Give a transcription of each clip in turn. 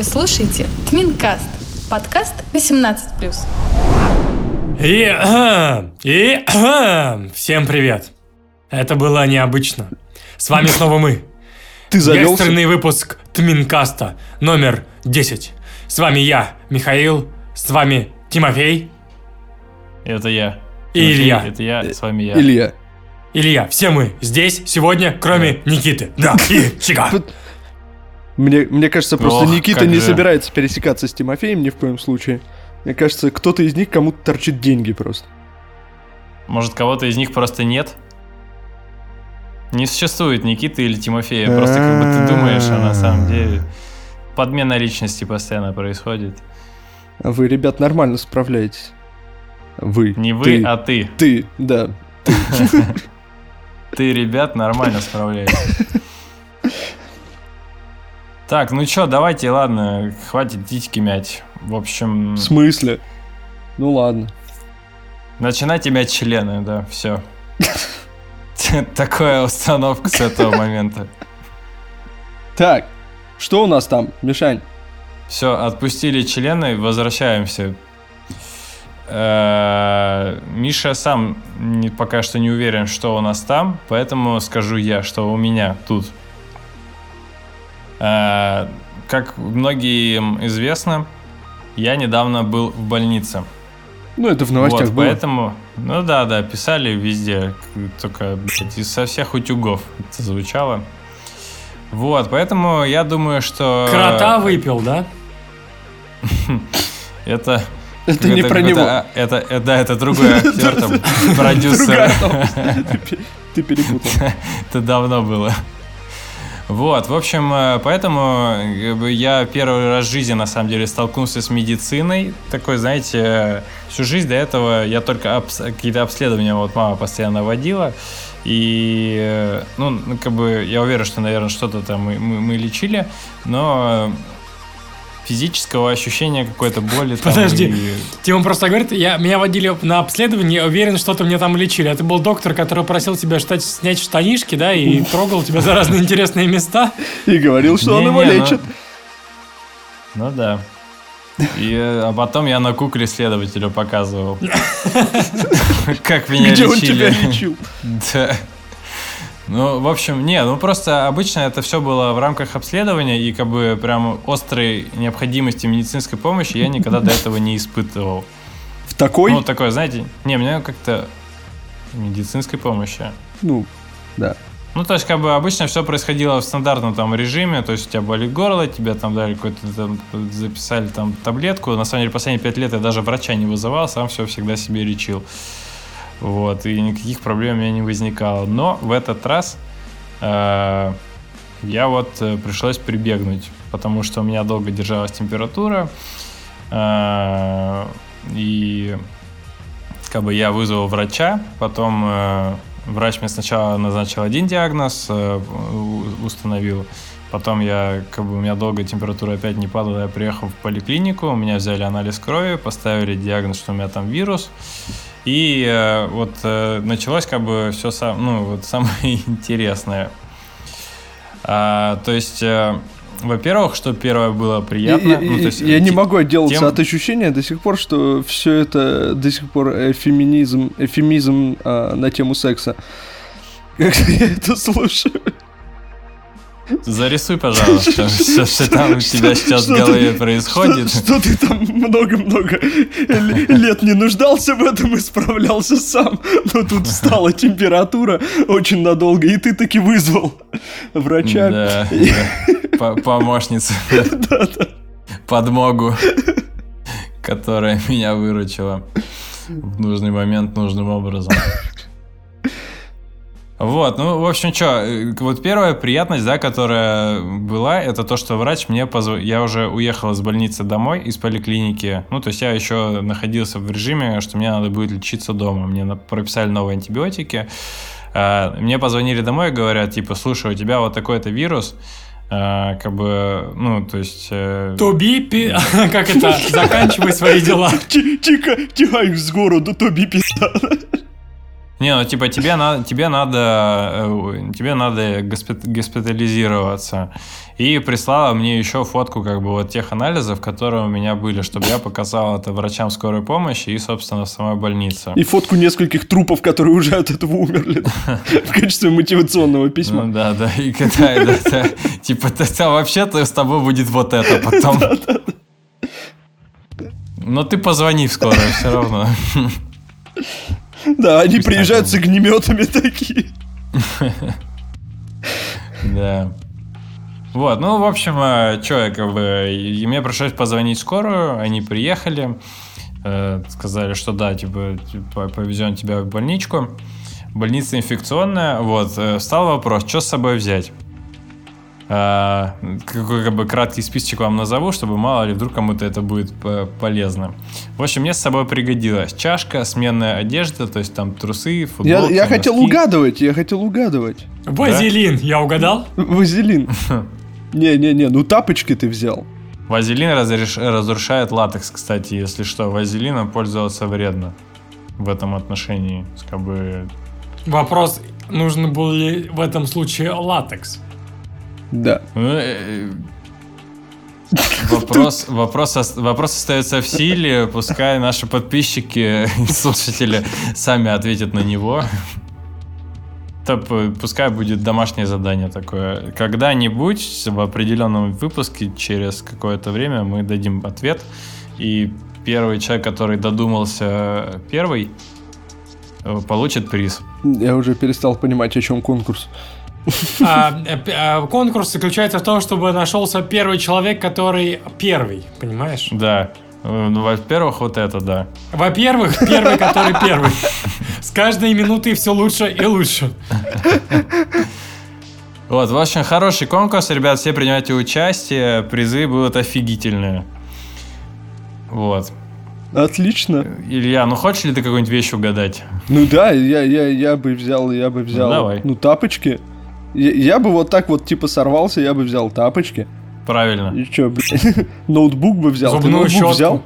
Вы слушаете Тминкаст, подкаст 18+. И, и всем привет. Это было необычно. С вами снова мы. Ты завелся? Экстренный выпуск Тминкаста номер 10. С вами я, Михаил. С вами Тимофей. Это я. И Тимофей, Илья. Это я, с вами я. Илья. Илья. Все мы здесь сегодня, кроме Никиты. Да, и Чика. Мне, мне кажется, просто Ох, Никита не же. собирается пересекаться с Тимофеем ни в коем случае. Мне кажется, кто-то из них кому-то торчит деньги просто. Может, кого-то из них просто нет? Не существует Никиты или Тимофея. Просто как бы ты думаешь, а на самом деле подмена личности постоянно происходит. А вы, ребят, нормально справляетесь. Вы. Не вы, ты, а ты. Ты, да. Ты, ребят, нормально справляешься. Так, ну чё, давайте, ладно, хватит титьки мять. В общем, В смысле? Ну ладно. начинайте мять члены, да, все. Такая установка с этого момента. Так, что у нас там, Мишань? Все, отпустили члены, возвращаемся. Э, Миша сам пока что не уверен, что у нас там, поэтому скажу я, что у меня тут. Э, Как многим известно, я недавно был в больнице. Ну, это в новостях Вот, было. поэтому, ну да, да, писали везде, только блядь, из со всех утюгов это звучало. Вот, поэтому я думаю, что... Крота выпил, да? Это... Это не про него. а, Это, это, да, это другой актер, там, продюсер. Ты перепутал. Это давно было. Вот, в общем, э, поэтому бы, я первый раз в жизни, на самом деле, столкнулся с медициной. Такой, знаете, э, всю жизнь до этого я только обс- какие-то обследования, вот мама постоянно водила. И, э, ну, ну, как бы, я уверен, что, наверное, что-то там мы, мы- мы лечили, но э, физического ощущения какой-то боли там Подожди. и- Тима просто говорит, я, меня водили на обследование, я уверен, что-то мне там лечили. Это был доктор, который просил тебя штать, снять штанишки, да, и трогал тебя за разные интересные места. И говорил, что он его ну- лечит. Ну да. И, э, а потом я на кукле следователю показывал. Как меня Где он лечили. тебя лечил? Да. Ну, в общем, не, ну просто обычно это все было в рамках обследования, и как бы прям острой необходимости медицинской помощи я никогда до этого не испытывал. В такой? Ну, такое, знаете, не, мне как-то медицинской помощи. Ну, да. Ну, то есть, как бы обычно все происходило в стандартном там режиме, то есть у тебя болит горло, тебе там дали какой-то там записали там таблетку. На самом деле, последние пять лет я даже врача не вызывал, сам все всегда себе лечил. Вот, и никаких проблем у меня не возникало. Но в этот раз э, я вот э, пришлось прибегнуть, потому что у меня долго держалась температура. э, и как бы я вызвал врача, потом э, врач мне сначала назначил один диагноз, э, установил. Потом я, как бы у меня долго температура опять не падала, я приехал в поликлинику, у меня взяли анализ крови, поставили диагноз, что у меня там вирус. И э, вот э, началось как бы все сам, ну, вот самое интересное. А, то есть, э, во-первых, что первое было приятно. Я, ну, то есть, я не могу отделаться тем- от ощущения до сих пор, что все это до сих пор эфеминизм, эфемизм а, на тему секса. Как я это слушаю. Зарисуй, пожалуйста, все, что там у тебя сейчас в Что голове происходит. Что, что ты там много-много лет не нуждался в этом и справлялся сам. Но тут встала температура очень надолго, и ты таки вызвал врача. Да, да. По- помощницу, подмогу, которая меня выручила в нужный момент нужным образом. Вот, ну, в общем, что, вот первая приятность, да, которая была, это то, что врач мне позвонил, я уже уехал из больницы домой, из поликлиники, ну, то есть я еще находился в режиме, что мне надо будет лечиться дома, мне прописали новые антибиотики, А, мне позвонили домой и говорят, типа, слушай, у тебя вот такой-то вирус, а, как бы, ну, то есть... э, пи- как это, заканчивай свои дела. Ти- Тихо, тихо их с города, Тоби пизда. Не, ну типа тебе надо, тебе надо, э, тебе надо госпит- госпитализироваться. И прислала мне еще фотку как бы вот тех анализов, которые у меня были, чтобы я показал это врачам скорой помощи и, собственно, самой больнице. И фотку нескольких трупов, которые уже от этого умерли. В качестве мотивационного Ну письма. да, да, и когда да, да, типа вообще-то с тобой будет вот это потом. Но ты позвони в скорую все равно. Да, они приезжают с огнеметами такие. Да. Вот, ну, в общем, что я как бы... И мне пришлось позвонить скорую, они приехали, э, сказали, что да, типа, типа, повезем тебя в больничку. Больница инфекционная, вот. э, Встал вопрос, что с собой взять? А, какой как бы краткий списочек вам назову, чтобы мало ли вдруг кому-то это будет по- полезно. В общем, мне с собой пригодилась чашка, сменная одежда, то есть там трусы, Я, футболка, я хотел угадывать, я хотел угадывать. Вазелин, я угадал? Вазелин. Не-не-не, ну тапочки ты взял. Вазелин разреш- разрушает латекс, кстати, если что. Вазелином пользоваться вредно в этом отношении. Как бы... Вопрос, нужен был ли в этом случае латекс? Да. ну, э, Вопрос, вопрос, ос- вопрос остается в силе, пускай наши подписчики и слушатели сами ответят на него. То п- пускай будет домашнее задание такое. Когда-нибудь в определенном выпуске, через какое-то время, мы дадим ответ. И первый человек, который додумался первый, э, получит приз. Я уже перестал понимать, о чем конкурс. А, э, а, конкурс заключается в том, чтобы нашелся первый человек, который первый, понимаешь? Да. Э, Ну, во-первых, вот это, да. Во-первых, первый, который первый. С каждой минутой все лучше и лучше. Вот, в общем, хороший конкурс, ребят, все принимайте участие, призы будут офигительные. Вот. Отлично. Илья, ну хочешь ли ты какую-нибудь вещь угадать? Ну да, я, я, я бы взял, я бы взял, давай. ну тапочки. Я, я бы вот так вот типа сорвался, я бы взял тапочки. Правильно. И чё, блин, ноутбук бы взял. Ты Зубную ноутбук щетку. взял?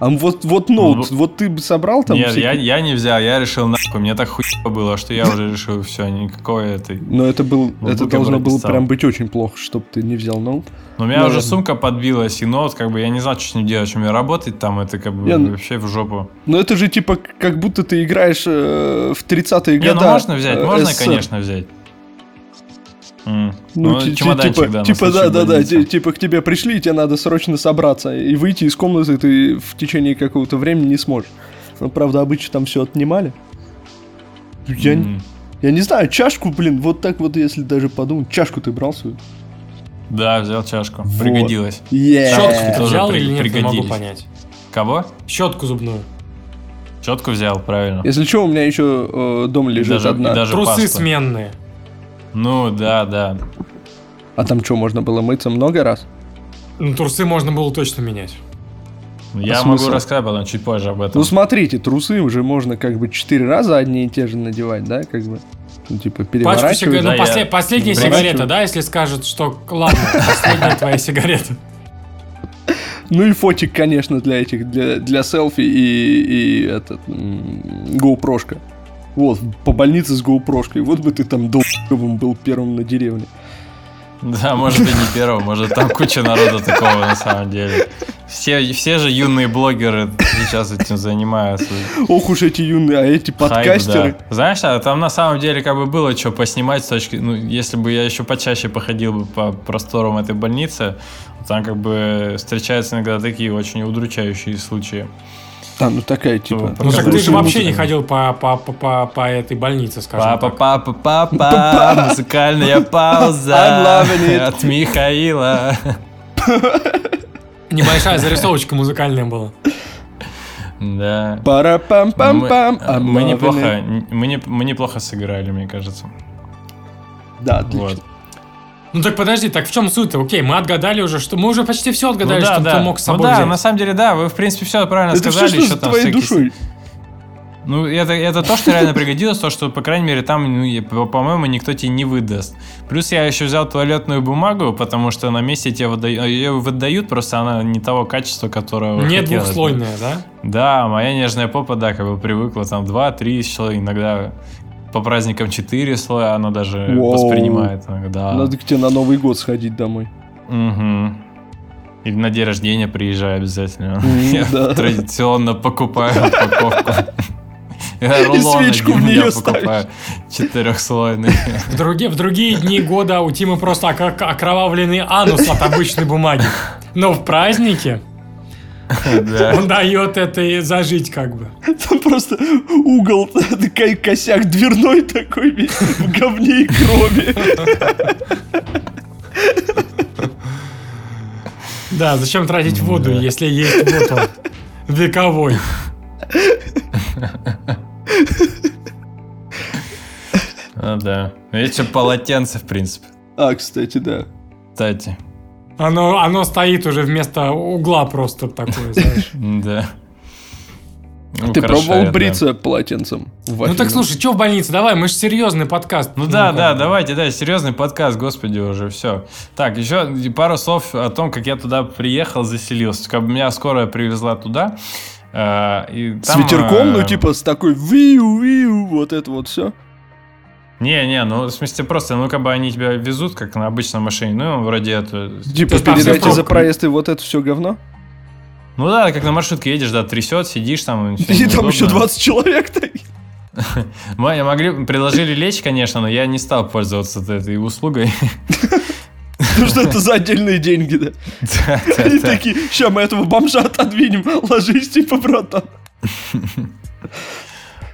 А вот, вот ноут, Ну, вот ты бы собрал там Нет, я, всякие- я не взял, я решил нахуй. Мне так хуево было, что я уже решил, все, никакой этой. Но это был, Ноутбук это должно бы было прям быть очень плохо, чтобы ты не взял ноут. Но у меня уже сумка подбилась, и ноут, как бы, я не знал, что с ним делать, что мне работать там, это как бы Я- вообще в жопу. Но это же типа как будто ты играешь э, в 30-е Не, годы. ну можно взять, э, можно, СССР. конечно, взять. Ну, Ну, чемоданчик, типа, да, типа, да, да, да, типа к тебе пришли, и тебе надо срочно собраться, и выйти из комнаты ты в течение какого-то времени не сможешь. Ну, правда, обычно там все отнимали. Я, М. я не знаю, чашку, блин, вот так вот, если даже подумать, чашку ты брал свою? Да, взял чашку. Вот. Пригодилось. Yeah. Щетку ты тоже взял при- или нет, не могу пригодились. понять. Кого? Щетку зубную. Четку взял, правильно. Если что, у меня еще э, дома И лежит даже, одна. и даже Трусы паста. сменные. Ну, да, да. А там что, можно было мыться много раз? Ну, трусы можно было точно менять. Я А могу смысл? рассказать потом чуть позже об этом. Ну, смотрите, трусы уже можно как бы четыре раза одни и те же надевать, да, как бы. Ну, типа, Пачку переворачивать. сигарет. Да, Ну, после- я- последняя сигарета, да, если скажут, что ладно, последняя твоя сигарета. Ну и фотик, конечно, для этих, для, для селфи и, и этот, м, GoPro-шка. Вот, по больнице с GoPro-шкой. Вот бы ты там долбым был первым на деревне. Да, может и не первого, может там куча народа такого на самом деле. Все, все же юные блогеры сейчас этим занимаются. Ох уж эти юные, а эти Хайп, подкастеры. да. Знаешь, а там на самом деле как бы было что поснимать с точки... Ну, если бы я еще почаще походил бы по просторам этой больницы, там как бы встречаются иногда такие очень удручающие случаи. А, ну такая, типа... Ну, Ну, так ты же вообще не ходил по, по, по, по, по этой больнице, скажем Папа, так. папа, папа, музыкальная I'm пауза от Михаила. Небольшая зарисовочка музыкальная была. Да. Пара-пам-пам-пам. Мы, I'm мы loving неплохо, it. мы, не, мы неплохо сыграли, мне кажется. Да, отлично. Вот. Ну так подожди, так в чем суть-то? Окей, мы отгадали уже, что мы уже почти все Ну отгадали, да, что да. ты мог с Ну собой да, взять. на самом деле, да, вы в принципе все правильно Это все сказали. что еще там твоей всякие- душой. Ну, это, это то, что реально пригодилось, то, что, по крайней мере, там, ну, по-моему, никто тебе не выдаст. Плюс я еще взял туалетную бумагу, потому что на месте тебе выдают, ее выдают, просто она не того качества, которого Не хотелось двухслойная, да? Да, моя нежная попа, да, как бы привыкла, там, 2-3 слоя, иногда по праздникам 4 слоя она даже Воу. воспринимает. Да. Надо к тебе на Новый год сходить домой. Мгм. Или на день рождения приезжай обязательно. Я да. традиционно покупаю упаковку. Рулоны свечку в меня покупаю. Четырехслойный. В другие, в другие дни года у Тимы просто окровавленный анус от обычной бумаги. Но в празднике Да. он дает это и зажить как бы. Там просто угол, такой косяк дверной такой весь в говне и крови. Да, зачем тратить воду, если есть вот он, вековой. Ну да. Еще полотенце, в принципе. А, кстати, да. Кстати. Оно, оно стоит уже вместо угла просто такое, знаешь. Да. Ты Украшает, пробовал да. бриться полотенцем? Ну так слушай, что в больнице? Давай, мы же серьезный подкаст. Ну да, да, давайте, да, серьезный подкаст, господи, уже все. Так, еще пару слов о том, как я туда приехал, заселился. Как бы меня скорая привезла туда. э, и С ветерком, ну э, типа с такой виу-виу, вот это вот все. Не-не, ну в смысле просто, ну как бы они тебя везут, как на обычной машине, ну вроде это... Типа передайте за проезд и вот это все говно. Ну да, как на маршрутке едешь, да, трясет, сидишь там. И там еще неудобно. 20 человек так. Мы могли, предложили лечь, конечно, но я не стал пользоваться этой услугой. Ну что это за отдельные деньги, да? Да, да, И да. такие, ща мы этого бомжа отодвинем, ложись, типа, братан.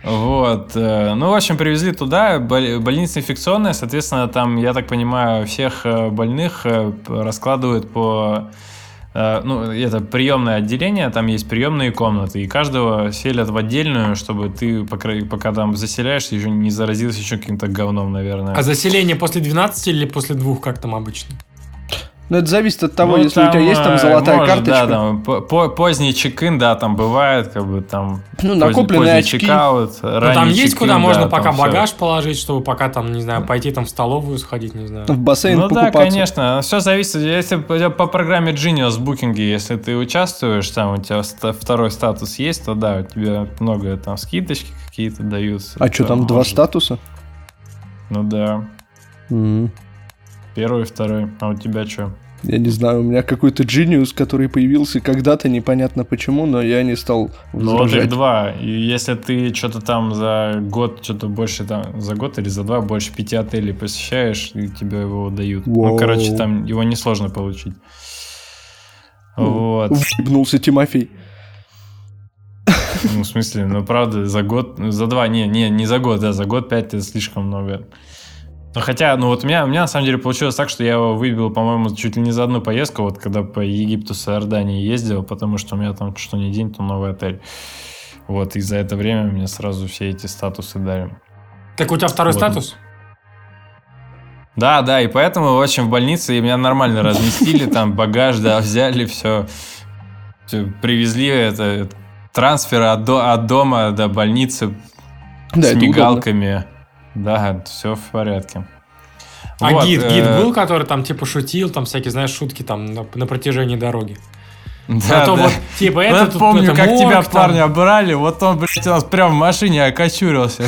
Вот. э, Ну, в общем, привезли туда. бол- Больница инфекционная, соответственно, там, я так понимаю, всех э, больных э, раскладывают по... Ну, это приемное отделение, там есть приемные комнаты, и каждого селят в отдельную, чтобы ты, пока, пока там заселяешься, еще не заразился еще каким-то говном, наверное. А заселение после 12 или после двух, как там обычно? Ну это зависит от того, Ну, если у тебя есть там э, золотая может, карточка. Да, там по- по- поздний чек-ин, да, там бывает, как бы там... Ну, накопленные поздний очки. чекаут, Ну, там есть куда можно да, пока там всё. багаж положить, чтобы пока там, не знаю, пойти там в столовую сходить, не знаю. В бассейн Ну да, покупаться. конечно. Все зависит. Если по, программе Genius Booking, если ты участвуешь, там у тебя второй статус есть, то да, у тебя много там скидочки какие-то даются. А что, там два может- статуса? Ну да. М, Первый, второй. А у тебя что? Я не знаю, у меня какой-то Genius, который появился когда-то, непонятно почему, но я не стал Ну вот их два. И если ты что-то там за год, что-то больше там, за год или за два больше пяти отелей посещаешь, и тебе его дают. Вау. Ну, короче, там его несложно получить. Вот. Въебнулся Тимофей. Ну, в смысле, ну, правда, за год, ну, за два, не, не, не за год, да, за год пять это слишком много. Ну, хотя, ну, вот у меня, у меня на самом деле получилось так, что я его выбил, по-моему, чуть ли не за одну поездку, вот когда по Египту с Иордании ездил, потому что у меня там что ни день, то новый отель. Вот, и за это время мне сразу все эти статусы дали. Так у тебя второй Вот. статус? Да, да, и поэтому, в общем, в больнице меня нормально разместили, там багаж, да, взяли, все, привезли, это трансфер от, до- от дома до больницы Да, с это удобно. Да, все в порядке. А Вот, гид, э, гид был, который там типа шутил, там всякие, знаешь, шутки там на, на протяжении дороги. Да, а то да. вот, типа, это я тут помню, это как морг тебя там. парня брали, вот он, блядь, у нас прям в машине окочурился.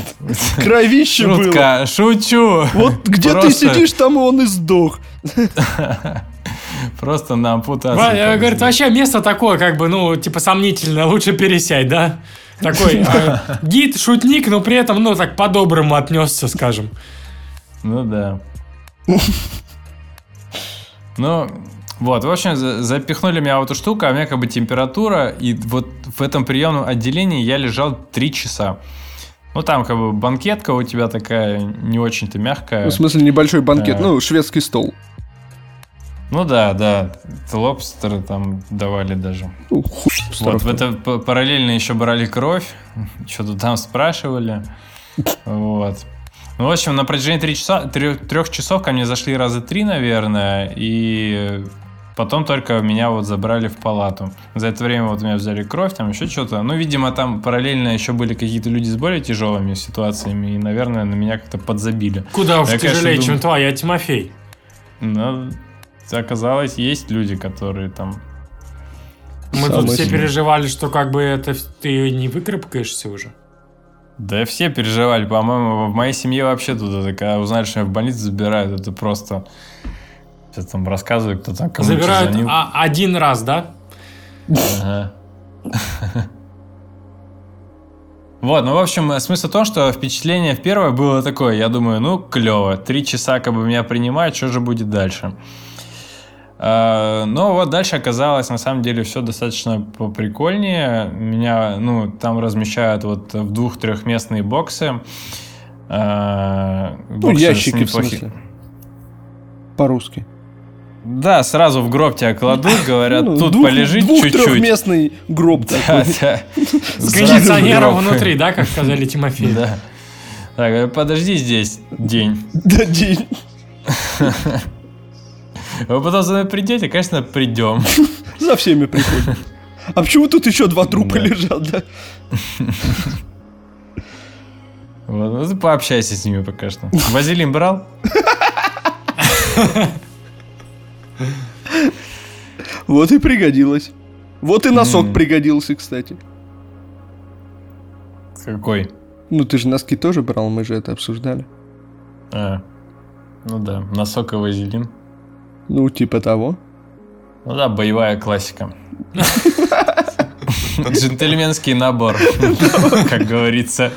Кровище было. Шутка, шучу. Вот где ты сидишь, там он и сдох. Просто на ампутацию. Говорит, вообще место такое, как бы, ну, типа, сомнительное, лучше пересядь, да? Такой э, гид, шутник, но при этом, ну, так по-доброму отнесся, скажем. Ну да. Ну, вот, в общем, за- запихнули меня в эту штуку, а у меня как бы температура, и вот в этом приемном отделении я лежал 3 часа. Ну, там как бы банкетка у тебя такая не очень-то мягкая. Ну, в смысле, небольшой банкет, Да. ну, шведский стол. Ну да, да, лобстеры там давали даже. Ну, Вот, в это параллельно еще брали кровь, что-то там спрашивали. Вот. Ну, в общем, на протяжении трех, часа, трех, трех часов ко мне зашли раза три, наверное, и Потом только меня вот забрали в палату. За это время вот меня взяли кровь, там еще что-то. Ну, видимо, там параллельно еще были какие-то люди с более тяжелыми ситуациями, и, наверное, на меня как-то подзабили. Куда уж Я, конечно, тяжелее, чем твоя, Тимофей. Но оказалось, есть люди, которые там... Мы тут Самое все сильное. переживали, что как бы это ты не выкарабкаешься уже. Да все переживали, по-моему, в моей семье вообще тут, это, когда узнали, что меня в больницу забирают, это просто... Сейчас там рассказывают, кто там кому Забирают а- один раз, да? Ага. Вот, ну, в общем, смысл в том, что впечатление в первое было такое, я думаю, ну, клево, три часа как бы меня принимают, что же будет дальше? А, Но вот дальше оказалось, на самом деле, все достаточно поприкольнее. Меня, ну, там размещают вот в двух-трехместные боксы. А, Ну, боксы с ящики, в смысле. По-русски. Да, сразу в гроб тебя кладут, говорят, Ну, тут двух- полежи чуть-чуть. Двух-трехместный гроб Да, такой. да. С кондиционером внутри, да, как сказали Тимофей? Да. Так, подожди здесь день. Да, день. Вы потом за мной придете, конечно, придем. За всеми приходим. А почему тут еще два трупа лежат, да? Вот, ну, пообщайся с ними пока что. Вазелин брал? Вот и пригодилось. Вот и носок пригодился, кстати. Какой? Ну, ты же носки тоже брал, мы же это обсуждали. А, ну да, носок и вазелин. Ну, типа того. Ну да, боевая классика. Джентльменский набор, как говорится.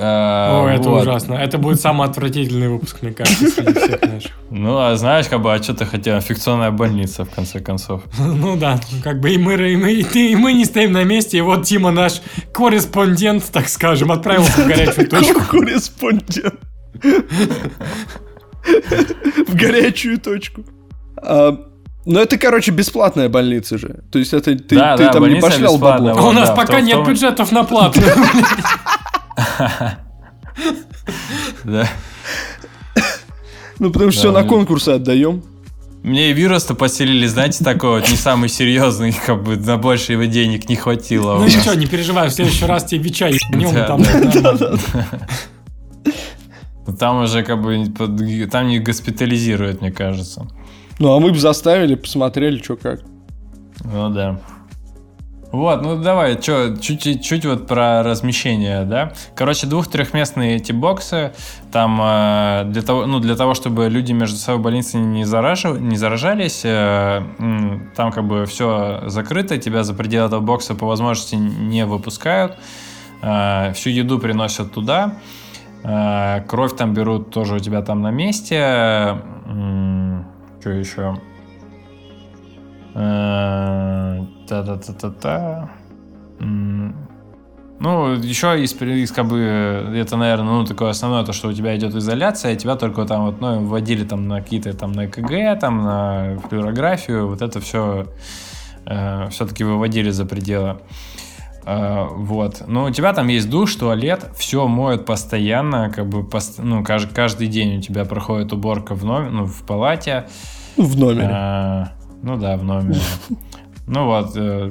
А, О, это вот. ужасно. Это будет самый отвратительный выпуск, мне кажется, среди всех наших. Ну, а знаешь, как бы, а что ты хотел? Инфекционная больница, в конце концов. Ну да, как бы и мы, и мы, и ты, и мы не стоим на месте, и вот Тима наш корреспондент, так скажем, отправился в горячую точку. Корреспондент. В горячую точку. А, Ну, это, короче, бесплатная больница же. То есть, это ты, Да, ты да, там не пошлял бесплатная. бабло. А у нас да, пока том- нет том- бюджетов на плату. Да. Ну, потому что все на конкурсы отдаем. Мне и вирус-то поселили, знаете, такой вот не самый серьезный, как бы на больше его денег не хватило. Ну ничего, не переживай, в следующий раз тебе Вича ебнем, там. Ну, Там уже как бы там не госпитализируют, мне кажется. Ну, а мы бы заставили, посмотрели, что как. Ну да. Вот, ну давай, чё, чуть, чуть вот про размещение, да. Короче, двух-трехместные эти боксы, там э, для того, ну, для того, чтобы люди между собой в больнице не, заражив- не заражались, э, там как бы все закрыто, тебя за пределы этого бокса по возможности не выпускают, Э, всю еду приносят туда, Э, кровь там берут тоже у тебя там на месте, что еще? Э, Та-та-та-та-та. Ну, еще из, из как бы, это, наверное, ну, такое основное, то, что у тебя идет изоляция, и тебя только там вот, ну, вводили там на какие-то там на ЭКГ, там на флюорографию, вот это все все-таки выводили за пределы. Э, вот. Ну, у тебя там есть душ, туалет, все моют постоянно, как бы, пост- ну, каждый, каждый день у тебя проходит уборка в, номер, ну, в палате. В номере. А, ну да, в номере. Ну вот, э,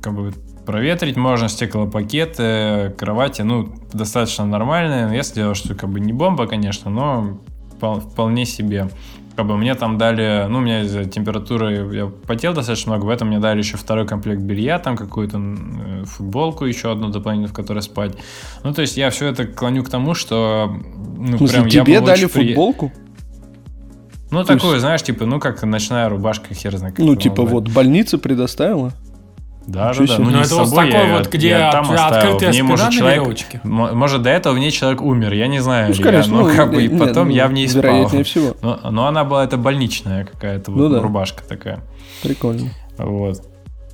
как бы проветрить можно, стеклопакеты, кровати, ну, достаточно нормальные. Если что как бы не бомба, конечно, но впол- вполне себе. Как бы мне там дали, ну, у меня из-за температуры, я потел достаточно много, в этом мне дали еще второй комплект белья, там какую-то э, футболку еще одну дополнительную, в которой спать. Ну, то есть я все это клоню к тому, что, ну, В смысле, прям я тебе был дали при- футболку? Ну, То есть- такую, знаешь, типа, ну, как ночная рубашка, хер знает. Ну, типа, назвать. вот больница предоставила. Да, да, да. Ну, Ну это вот собой, такой я- вот, где я там открытая В ней, спина может, на человек, может, до этого в ней человек умер, я не знаю. Ну, скорее я, но ну, как бы и потом ну, я в ней спал. Вероятнее всего. Но, но она была, это больничная какая-то вот Ну да. рубашка такая. Прикольно. Вот.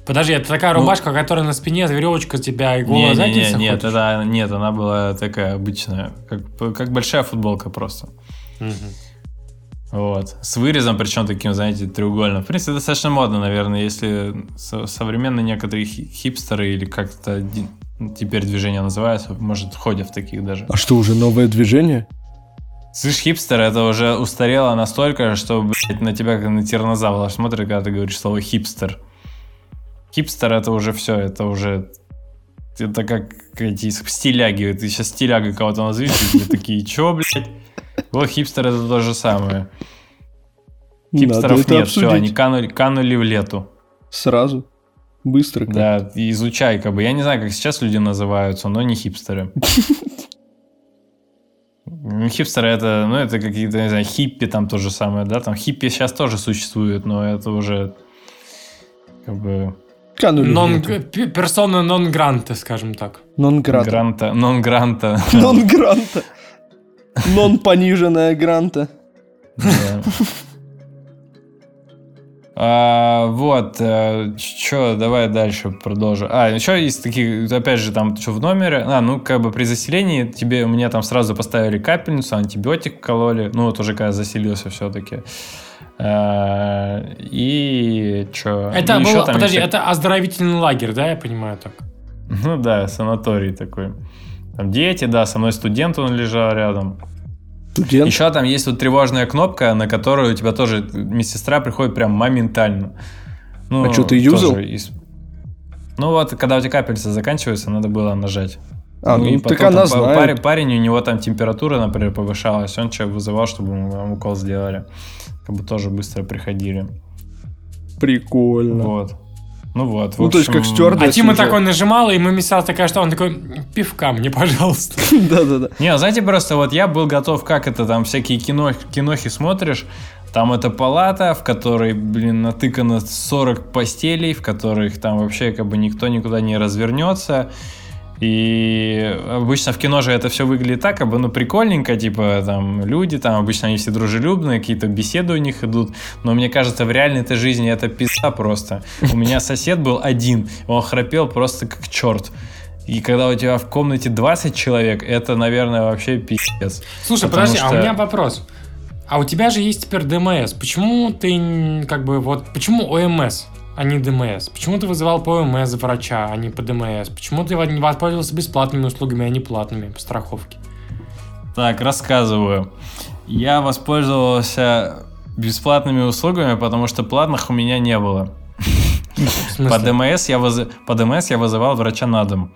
Подожди, это такая Ну- рубашка, которая на спине, веревочка тебя и голая Не, не, задница не, нет, это, нет, она была такая обычная, как, как большая футболка просто. Мгм. Вот. С вырезом, причем таким, знаете, треугольным. В принципе, достаточно модно, наверное, если со- современные некоторые хи- хипстеры или как-то теперь движение называется, может, ходят в таких даже. А что, уже новое движение? Слышь, хипстер, это уже устарело настолько, что, блядь, на тебя как на тиранозавра смотрят, когда ты говоришь слово хипстер. Хипстер это уже все, это уже... Это как эти стиляги. Ты сейчас стилягой кого-то назовешь, и такие, чё, блядь? Вот хипстер это то же самое. Надо Хипстеров это нет, все, обсудить. они канули, канули в лету. Сразу. Быстро. как. Да, изучай, как бы. Я не знаю, как сейчас люди называются, но не хипстеры. Ну, Хипстеры это, ну, это какие-то, не знаю, хиппи там то же самое, да, там хиппи сейчас тоже существует, но это уже как бы Нон, персона нон гранта, скажем так. Нон-грата. гранта, нон-гранта. Нон-гранта. Нон-пониженная гранта. А, вот, что, давай дальше продолжим. А, еще из таких, опять же, там, что в номере, а, ну, как бы при заселении тебе, мне там сразу поставили капельницу, антибиотик кололи, ну, вот уже когда заселился все-таки. и что? Это было, подожди, это оздоровительный лагерь, да, я понимаю так? Ну да, санаторий такой. Там дети, да, со мной студент он лежал рядом. Студент. Еще там есть вот тревожная кнопка, на которую у тебя тоже медсестра приходит прям моментально. Ну, А чё, ты юзал? из- Ну вот, когда у тебя капельница заканчивается, надо было нажать. А, ну, и так потом она там знает. Парень, парень, у него там температура, например, повышалась, он человек вызывал, чтобы ему укол сделали. Как бы тоже быстро приходили. Прикольно. Вот. Ну вот. в Ну, то есть как общем, стюардесса. А Тима уже. такой нажимал, и мы медсестра такая, что он такой, пивка мне, пожалуйста. Да-да-да. Не, знаете, просто вот я был готов, как это там, всякие кино, кинохи смотришь, там это палата, в которой, блин, натыкано 40 постелей, в которых там вообще как бы никто никуда не развернется. И обычно в кино же это все выглядит так, как бы, ну, прикольненько, типа, там, люди, там, обычно они все дружелюбные, какие-то беседы у них идут, но мне кажется, в реальной этой жизни это пизда просто. У меня сосед был один, он храпел просто как черт. И когда у тебя в комнате 20 человек, это, наверное, вообще пиздец. Слушай, подожди, а у что- меня вопрос. А у тебя же есть теперь ДМС. Почему ты как бы вот почему ОМС, а не ДМС? Почему ты вызывал по ОМС врача, а не по ДМС? Почему ты не воспользовался бесплатными услугами, а не платными по страховке? Так, рассказываю. Я воспользовался бесплатными услугами, потому что платных у меня не было. В смысле? По ДМС я, выз- по ДМС я вызывал врача на дом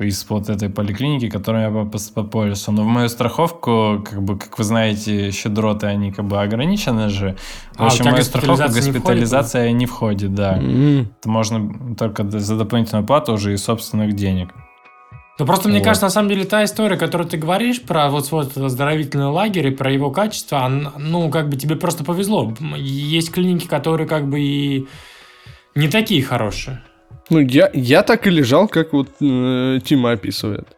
из вот этой поликлиники, которой я попос- попользовался. Но в мою страховку, как бы, как вы знаете, щедроты, они как бы ограничены же. В А, общем, в мою страховку госпитализация не входит, не входит, да. Это можно только за дополнительную плату уже из собственных денег. Ну просто мне Вот. кажется, на самом деле та история, которую ты говоришь про вот свой оздоровительный лагерь и про его качество, он, ну как бы тебе просто повезло. Есть клиники, которые как бы и не такие хорошие. Ну, я, я так и лежал, как вот э, Тима описывает.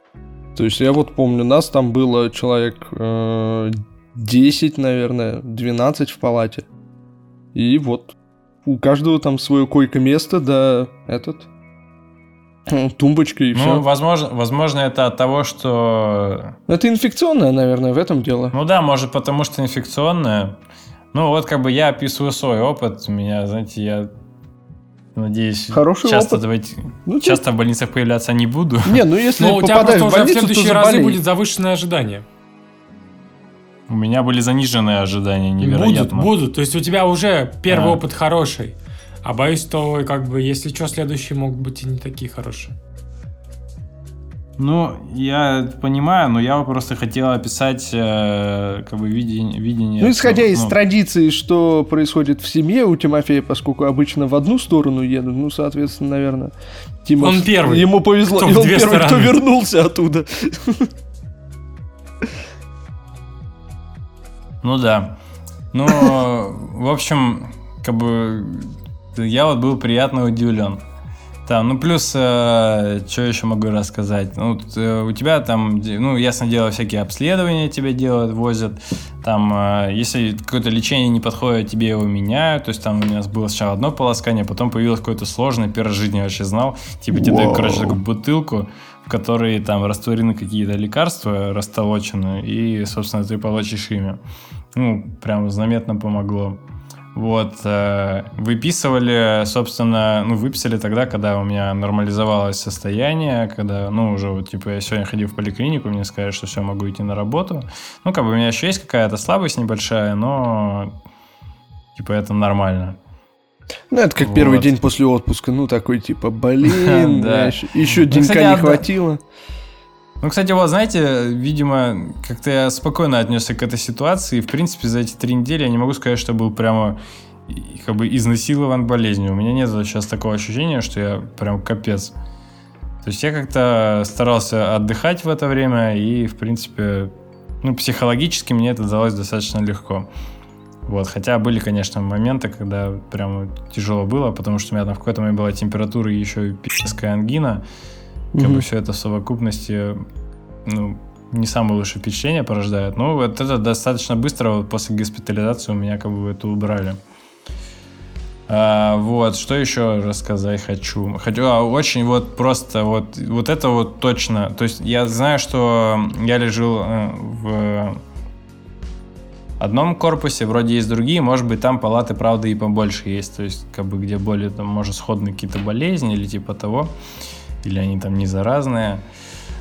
То есть я вот помню, нас там было человек э, 10, наверное, 12 в палате. И вот у каждого там свое койко-место, да, этот, тумбочка и Ну, все. возможно, возможно, это от того, что Это инфекционное, наверное, в этом дело. Ну да, может, потому что инфекционная. Ну, вот как бы я описываю свой опыт. У меня, знаете, я надеюсь, Хороший часто, опыт. давайте, Ну, ты- часто в больницах появляться не буду. Не, ну если Но у тебя просто в уже в больницу, следующие разы заболей. будет завышенное ожидание. У меня были заниженные ожидания, Будут, невероятно. будут. То есть у тебя уже первый А. опыт хороший. А боюсь, что как бы если что, следующие могут быть и не такие хорошие. Ну, я понимаю, но я просто хотел описать э, как бы видение, видение. Ну, исходя из ну, традиции, что происходит в семье у Тимофея, поскольку обычно в одну сторону едут, ну, соответственно, наверное, Тима... Он первый. Ему повезло, Кто и он первый, кто стороны. вернулся оттуда. Ну да. Ну, в общем, как бы я вот был приятно удивлен. Там, ну плюс, что еще могу рассказать? Ну, т- э, у тебя там, ну, ясно дело, всякие обследования тебе делают, возят. Там, э, если какое-то лечение не подходит, тебе его меняют. То есть там у нас было сначала одно полоскание, потом появилось какое-то сложное, первый я вообще знал. Типа тебе дают, короче, такую бутылку, в которой там растворены какие-то лекарства, растолочены, и, собственно, ты получишь ими. Ну, прям заметно помогло. Вот, э, выписывали, собственно, ну, выписали тогда, когда у меня нормализовалось состояние, когда, ну, уже вот, типа, я сегодня ходил в поликлинику, мне сказали, что все, могу идти на работу. Ну, как бы у меня еще есть какая-то слабость небольшая, но, типа, это нормально. Ну, это как вот. первый день после отпуска, ну, такой, типа, блин, еще, ну, денька не хватило. Ну, кстати, вот, знаете, видимо, как-то я спокойно отнесся к этой ситуации. В принципе, за эти три недели я не могу сказать, что был прямо как бы изнасилован болезнью. У меня нет сейчас такого ощущения, что я прям капец. То есть я как-то старался отдыхать в это время, и, в принципе, ну, психологически мне это далось достаточно легко. Вот, хотя были, конечно, моменты, когда прям тяжело было, потому что у меня там в какой-то момент была температура и еще и пи***ская ангина. Как mm-hmm. бы все это в совокупности, ну, не самое лучшее впечатление порождает. Но вот это достаточно быстро вот после госпитализации у меня как бы это убрали. А, вот, что еще рассказать хочу? Хочу, а, очень вот просто вот, вот это вот точно. То есть я знаю, что я лежал э, в одном корпусе, вроде есть другие, может быть, там палаты, правда, и побольше есть, то есть, как бы, где более, там, может, сходные какие-то болезни или типа того или они там не заразные.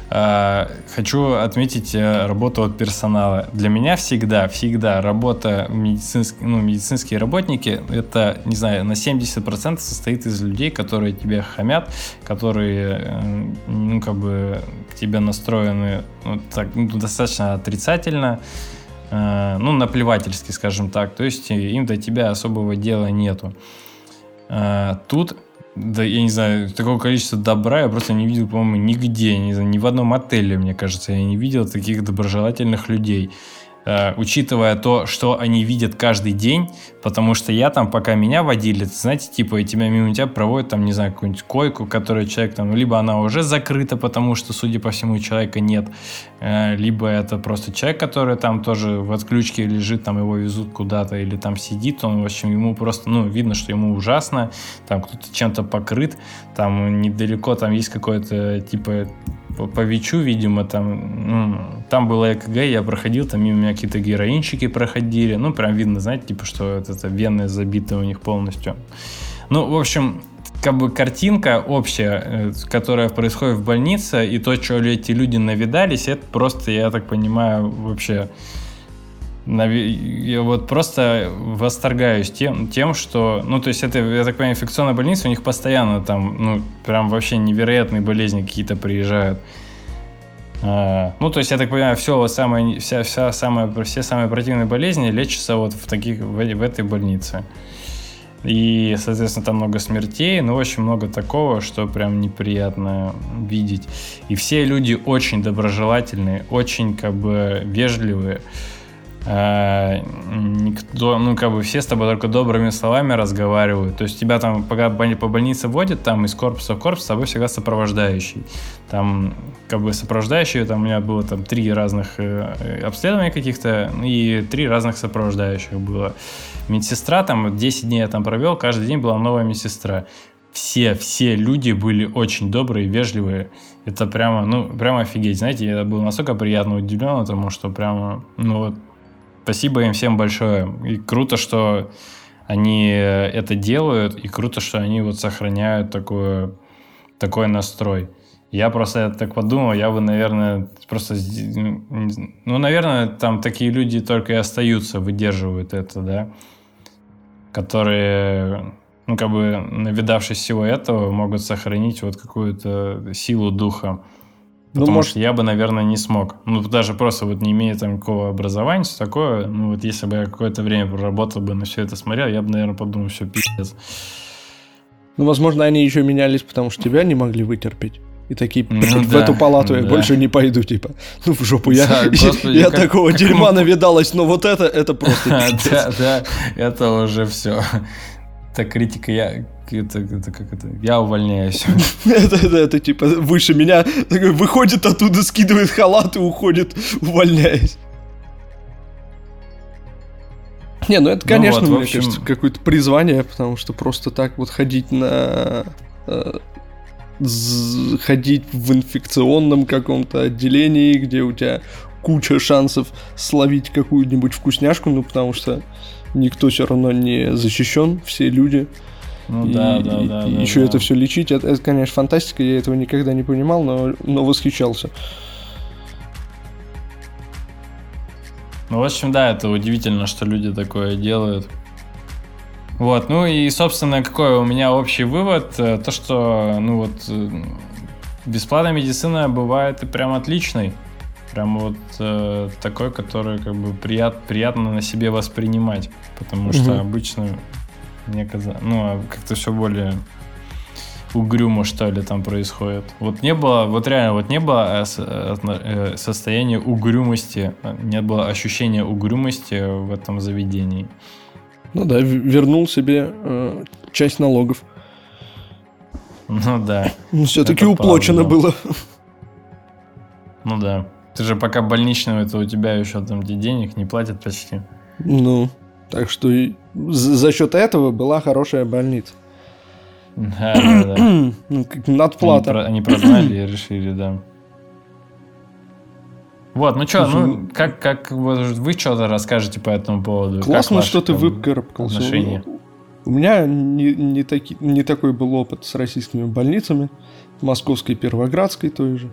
А, хочу отметить э, работу от персонала. Для меня всегда, всегда работа медицинск, ну, медицинские работники, это, не знаю, на 70% состоит из людей, которые тебе хамят, которые, э, ну, как бы, к тебе настроены ну, так, ну, достаточно отрицательно, э, ну, наплевательски, скажем так. То есть им до тебя особого дела нету. Тут да, я не знаю, такого количества добра я просто не видел, по-моему, нигде, не знаю, ни в одном отеле, мне кажется, я не видел таких доброжелательных людей. Э, учитывая то, что они видят каждый день, потому что я там, пока меня водили, знаете, типа, и тебя мимо тебя проводят, там, не знаю, какую-нибудь койку, которую человек там, либо она уже закрыта, потому что, судя по всему, человека нет, э, либо это просто человек, который там тоже в отключке лежит, там его везут куда-то, или там сидит, он, в общем, ему просто, ну, видно, что ему ужасно, там кто-то чем-то покрыт, там недалеко там есть какой-то, типа, по, по ВИЧу, видимо, там, ну, там было ЭКГ, я проходил, там мимо меня какие-то героинчики проходили, ну, прям видно, знаете, типа, что это, это вены забиты у них полностью. Ну, в общем, как бы картинка общая, э, которая происходит в больнице, и то, что эти люди навидались, это просто, я так понимаю, вообще я вот просто восторгаюсь тем, тем, что, ну, то есть это, я так понимаю, инфекционная больница, у них постоянно там, ну, прям вообще невероятные болезни какие-то приезжают. А, ну, то есть, я так понимаю, все вот самое, вся, вся самая, все самые противные болезни лечатся вот в таких, в, в этой больнице. И, соответственно, там много смертей, но очень много такого, что прям неприятно видеть. И все люди очень доброжелательные, очень как бы вежливые. Э, никто, ну, как бы все с тобой только добрыми словами разговаривают. То есть тебя там, пока по больнице водят, там из корпуса в корпус, с тобой всегда сопровождающий. Там, как бы сопровождающие, там у меня было там три разных э, обследования каких-то, и три разных сопровождающих было. Медсестра, там 10 дней я там провел, каждый день была новая медсестра. Все, все люди были очень добрые, вежливые. Это прямо, ну, прямо офигеть. Знаете, я был настолько приятно удивлен потому что прямо, ну вот, Спасибо им всем большое. И круто, что они это делают, и круто, что они вот сохраняют такой, такой настрой. Я просто так подумал, я бы, наверное, просто... Ну, наверное, там такие люди только и остаются, выдерживают это, да, которые, ну, как бы, навидавшись всего этого, могут сохранить вот какую-то силу духа. Ну, Потому ну, может... что я бы, наверное, не смог. Ну, даже просто вот не имея там никакого образования, все такое, ну, вот если бы я какое-то время проработал бы на все это смотрел, я бы, наверное, подумал, все, пиздец. Ну, возможно, они еще менялись, потому что тебя не могли вытерпеть. И такие, ну, в да, эту палату я больше не пойду, типа, ну в жопу, я, да, господи, я как, такого как дерьма мы... навидалась, но вот это, это просто Да, да, это уже все. Так критика, я, это, это как это, я увольняюсь. это, это, это типа выше меня, выходит оттуда, скидывает халат и уходит, увольняясь. Не, ну это, конечно, ну, вот, мне общем... кажется, какое-то призвание, потому что просто так вот ходить на... Э, ходить в инфекционном каком-то отделении, где у тебя куча шансов словить какую-нибудь вкусняшку, ну потому что никто все равно не защищен, все люди. Ну и, да, да, и- да. и да, еще да. это все лечить, это, это, конечно, фантастика, я этого никогда не понимал, но, но восхищался. Ну, в общем, да, это удивительно, что люди такое делают. Вот, ну и, собственно, какой у меня общий вывод, э, то, что, ну вот, э, бесплатная медицина бывает и прям отличной. Прям вот э, такой, который как бы прият, приятно на себе воспринимать. Потому что Мгм. обычно, мне казалось, ну, а как-то все более угрюмо, что ли, там происходит. Вот не было, вот реально, вот не было э, состояния угрюмости, не было ощущения угрюмости в этом заведении. Ну да, вернул себе э, часть налогов. Ну да, все-таки Это уплочено было. ну да. Ты же пока больничного, это у тебя еще там где денег не платят почти. Ну, так что за счет этого была хорошая больница. Да, да, да. Ну, как Они, надплата. про- они прознали и решили, да. Вот, ну что, ну как, как вот вы что-то расскажете по этому поводу? Как Классно, ваши что ты выкарабкался. отношения? У меня не, не, таки- не такой был опыт с российскими больницами, московской, первоградской той же.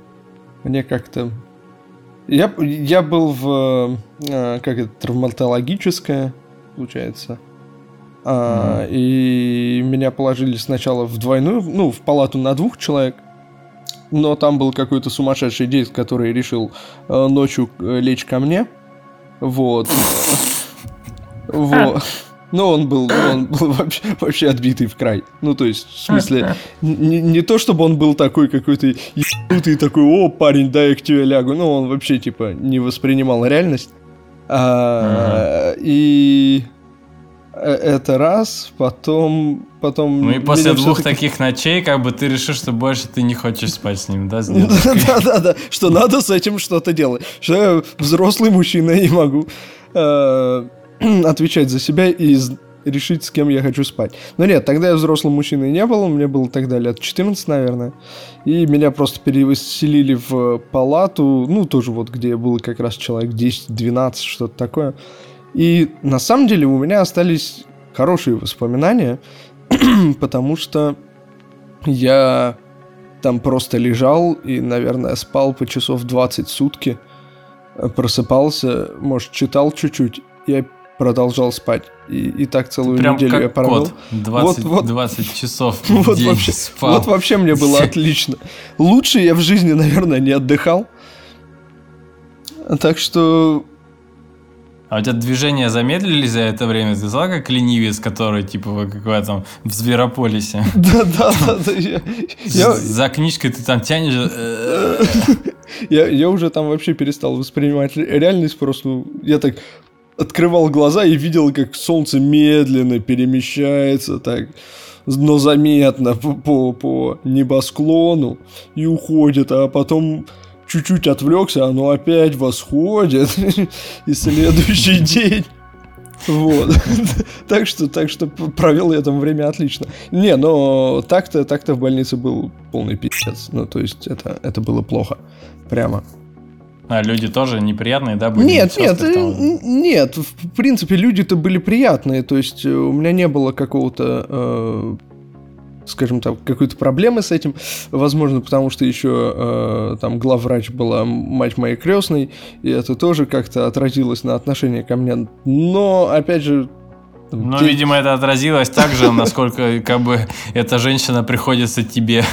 Мне как-то... Я, я был в, э, как это, травматологическое, получается. А, И меня положили сначала в двойную, ну, в палату на двух человек. Но там был какой-то сумасшедший дед, который решил э, ночью э, лечь ко мне. Вот. Вот. Ну, он был, он был вообще, вообще отбитый в край. Ну, то есть, в смысле, не, не то, чтобы он был такой какой-то ебанутый, такой, о, парень, дай я к тебе лягу. Ну, он вообще, типа, не воспринимал реальность. А, И э, это раз, потом... потом Ну и после двух таких ночей, как бы ты решишь, что больше ты не хочешь спать с ним, да? Да-да-да, что надо с этим что-то делать. Что я взрослый мужчина, не могу э, отвечать за себя и решить, с кем я хочу спать. Но нет, тогда я взрослым мужчиной не был, мне было тогда лет 14, наверное. И меня просто переселили в палату, ну, тоже вот, где было как раз человек 10-12, что-то такое. И на самом деле у меня остались хорошие воспоминания, потому что я там просто лежал и, наверное, спал по часов 20 в сутки. Просыпался, может, читал чуть-чуть и продолжал спать. И, и так целую Прям неделю я как провел. кот. 20, Вот- вот. 20 часов в Вот день вообще, спал. вот вообще мне было отлично. Лучше я в жизни, наверное, не отдыхал. Так что А у тебя движения замедлились за это время? Ты знал, как ленивец, который, типа, какой там, в Зверополисе? да, да, да, я, я- За книжкой ты там тянешь... э, Я, я уже там вообще перестал воспринимать ре- реальность, просто ну, я так открывал глаза и видел, как солнце медленно перемещается, так, но заметно по, по, по небосклону и уходит, а потом чуть-чуть отвлекся, оно опять восходит, и следующий день. Вот. так что, так что провел я там время отлично. Не, но так-то, так-то в больнице был полный пиздец. Ну, то есть это, это было плохо. Прямо. А люди тоже неприятные, да, были? Нет, нет, там? нет. В принципе, люди-то были приятные. То есть э, у меня не было какого-то, э, скажем так, какой-то проблемы с этим. Возможно, потому что еще э, там главврач была мать моей крестной, и это тоже как-то отразилось на отношении ко мне. Но, опять же... там, Ну, те- видимо, это отразилось так же, насколько как бы эта женщина приходится тебе,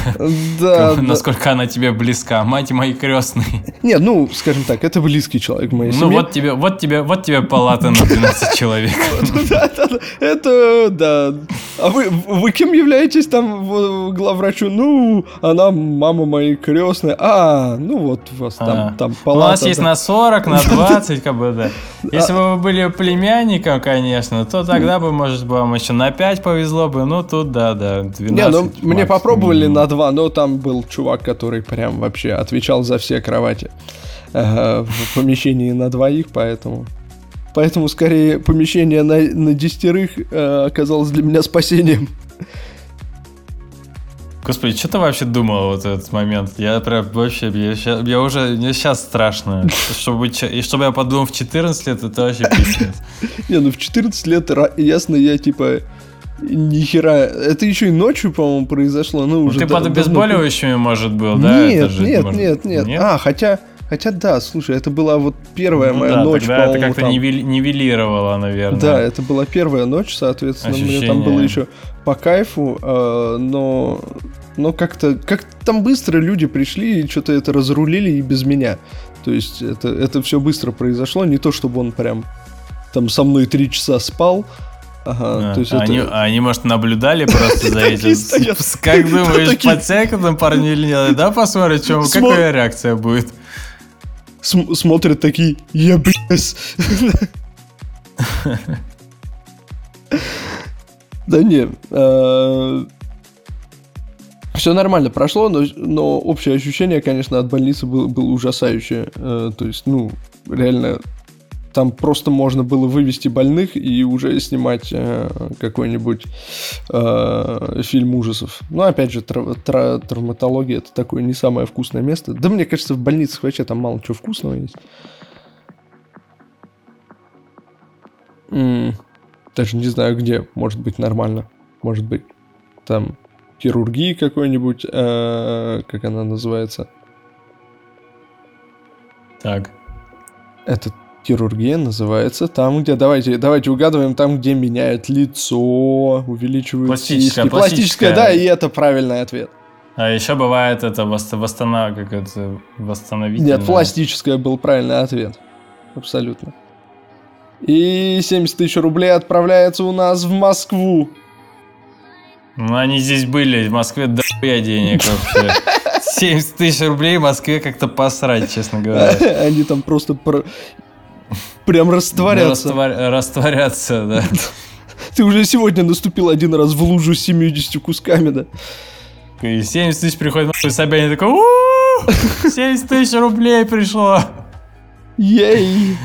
да, да. насколько она тебе близка. Мать моей крестной. Нет, ну, скажем так, это близкий человек в моей Ну семье. вот тебе, вот тебе, вот тебе палата на 12 человек. Да, да, да. Это, да. А вы, вы кем являетесь там главврачу? Ну, она мама моей крестной. А, ну вот у вас там, А. там У палата. нас есть на 40, на 20, как бы, да. Если бы вы были племянником, конечно, то тогда бы, может, вам еще на 5 повезло бы. Ну, тут, да, да, 12 Не, ну мне максимум. попробовали на два, но там был чувак, который прям вообще отвечал за все кровати э, в помещении на двоих, поэтому... Поэтому, скорее, помещение на, на десятерых э, оказалось для меня спасением. Господи, что ты вообще думал вот этот момент? Я прям вообще, я, я уже, мне сейчас страшно. Чтобы, и чтобы я подумал в 14 лет, это вообще пиздец. Не, ну в 14 лет, ясно, я типа... Ни хера. Это еще и ночью, по-моему, произошло. Ну, Ну, уже ты под обезболивающими, может, был, да? Нет, нет, нет, нет, А, хотя, хотя да, слушай, это была вот первая Ну моя да, ночь, тогда это как-то там. нивели- нивелировало, наверное. Да, это была первая ночь, соответственно, мне там Ощущение. было еще по кайфу, э, но, но как-то как там быстро люди пришли и что-то это разрулили и без меня. То есть это, это все быстро произошло, не то чтобы он прям там со мной три часа спал. Ага, А, то есть а это- они, они, может, наблюдали просто за этим? Как думаешь, там парни или нет? Да, Смо- какая реакция будет? См- смотрят такие, я. Да не, все нормально прошло, но, но общее ощущение, конечно, от больницы было, было ужасающее. Э, То есть, ну, реально, там просто можно было вывести больных и уже снимать э, какой-нибудь э, фильм ужасов. Ну, опять же, тра- тра- травматология это такое не самое вкусное место. Да мне кажется, в больницах вообще там мало чего вкусного есть. М, Даже не знаю где, может быть нормально. Может быть там хирургии какой-нибудь, э, как она называется. Так. Эта хирургия называется там, где, давайте, давайте угадываем, там, где меняют лицо, увеличивают Пластическая, сиськи. пластическая. да, и это правильный ответ. А еще бывает это восстанов... как это восстановительное. Нет, пластическая был правильный ответ. Абсолютно. И 70 тысяч рублей отправляется у нас в Москву. Ну, они здесь были, в Москве дохуя денег вообще. 70 тысяч рублей в Москве как-то посрать, честно говоря. Они там просто прям растворятся. Раствор- Растворяться, да. Ты уже сегодня наступил один раз в лужу с 70 кусками, да? И 70 тысяч приходит нахуй Собянин такой, «У-у-у, 70 тысяч рублей пришло. Ей!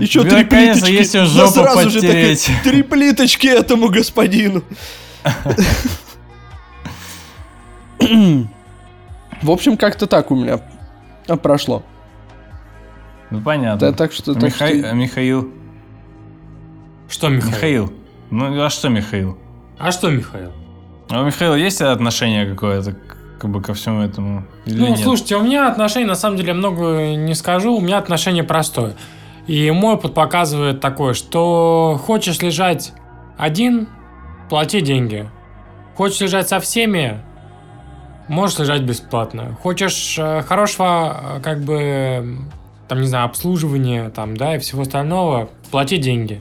Еще Ну, три плиточки. есть Да жопу сразу же. Три плиточки этому господину. В общем, как-то так у меня прошло. Ну, понятно. Да, так что... так Миха- что- а Михаил? Что, Михаил? Михаил. Ну, а что Михаил? А что, Михаил? А у Михаила есть отношение какое-то как бы ко всему этому? Или ну, нет? слушайте, у меня отношение, на самом деле, много не скажу. У меня отношение простое. И мой опыт показывает такое, что хочешь лежать один, плати деньги. Хочешь лежать со всеми, можешь лежать бесплатно. Хочешь э, хорошего, э, как бы, там, не знаю, обслуживания, там, да, и всего остального, плати деньги.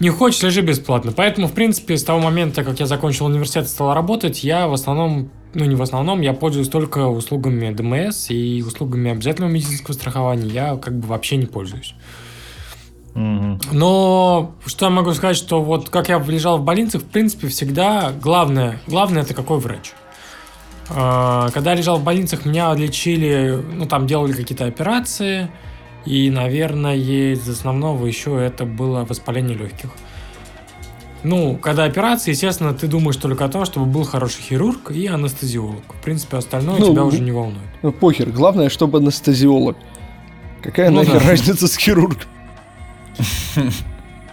Не хочешь, лежи бесплатно. Поэтому, в принципе, с того момента, как я закончил университет и стал работать, я в основном, ну не в основном, я пользуюсь только услугами ДМС и услугами обязательного медицинского страхования. Я как бы вообще не пользуюсь. Но что я могу сказать, что вот как я лежал в больнице, в принципе, всегда главное, главное это какой врач. А, Когда я лежал в больницах, меня лечили, ну там делали какие-то операции, и, наверное, из основного еще это было воспаление легких. Ну, когда операция, естественно, ты думаешь только о том, чтобы был хороший хирург и анестезиолог. В принципе, остальное Ну, тебя ну, уже не волнует. Ну, похер, главное, чтобы анестезиолог. Какая Ну нахер да. разница с хирургом?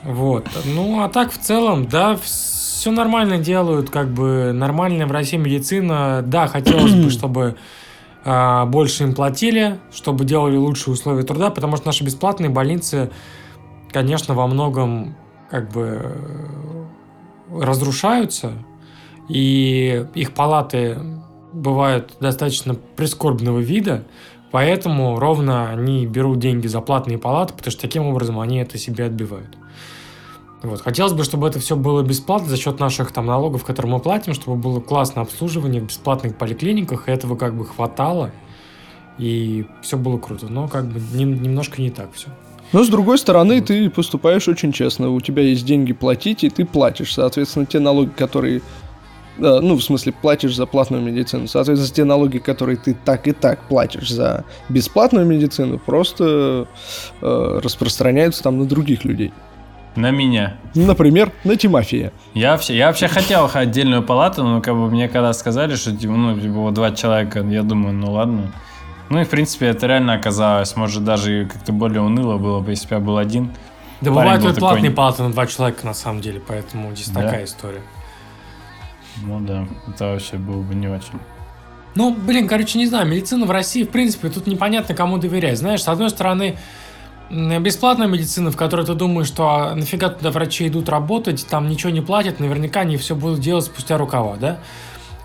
Вот. Ну, а так в целом, да, все нормально делают, как бы нормальная в России медицина. Да, хотелось бы, чтобы а, больше им платили, чтобы делали лучшие условия труда, потому что наши бесплатные больницы, конечно, во многом как бы э, разрушаются, и их палаты бывают достаточно прискорбного вида, поэтому ровно они берут деньги за платные палаты, потому что таким образом они это себе отбивают. Вот. Хотелось бы, чтобы это все было бесплатно за счет наших там налогов, которые мы платим, чтобы было классное обслуживание в бесплатных поликлиниках, и этого как бы хватало, и все было круто. Но как бы не- немножко не так все. Но с другой стороны, ты поступаешь очень честно. У тебя есть деньги платить, и ты платишь. Соответственно, те налоги, которые... э, ну, в смысле, платишь за платную медицину. Соответственно, те налоги, которые ты так и так платишь за бесплатную медицину, просто э, распространяются там на других людей. На меня. Например, на Тимофея. Я вообще, я вообще хотел отдельную палату, но как бы мне когда сказали, что типа, ну, типа, вот два человека, я думаю, ну ладно. Ну и в принципе это реально оказалось. Может даже как-то более уныло было бы, если бы я был один. Да Парень бывают платные такой- палаты на два человека на самом деле, поэтому здесь Да? такая история. Ну да, это вообще было бы не очень. Ну, блин, короче, не знаю, медицина в России, в принципе, тут непонятно, кому доверять. Знаешь, с одной стороны, бесплатная медицина, в которой ты думаешь, что а, нафига туда врачи идут работать, там ничего не платят, наверняка они все будут делать спустя рукава, да?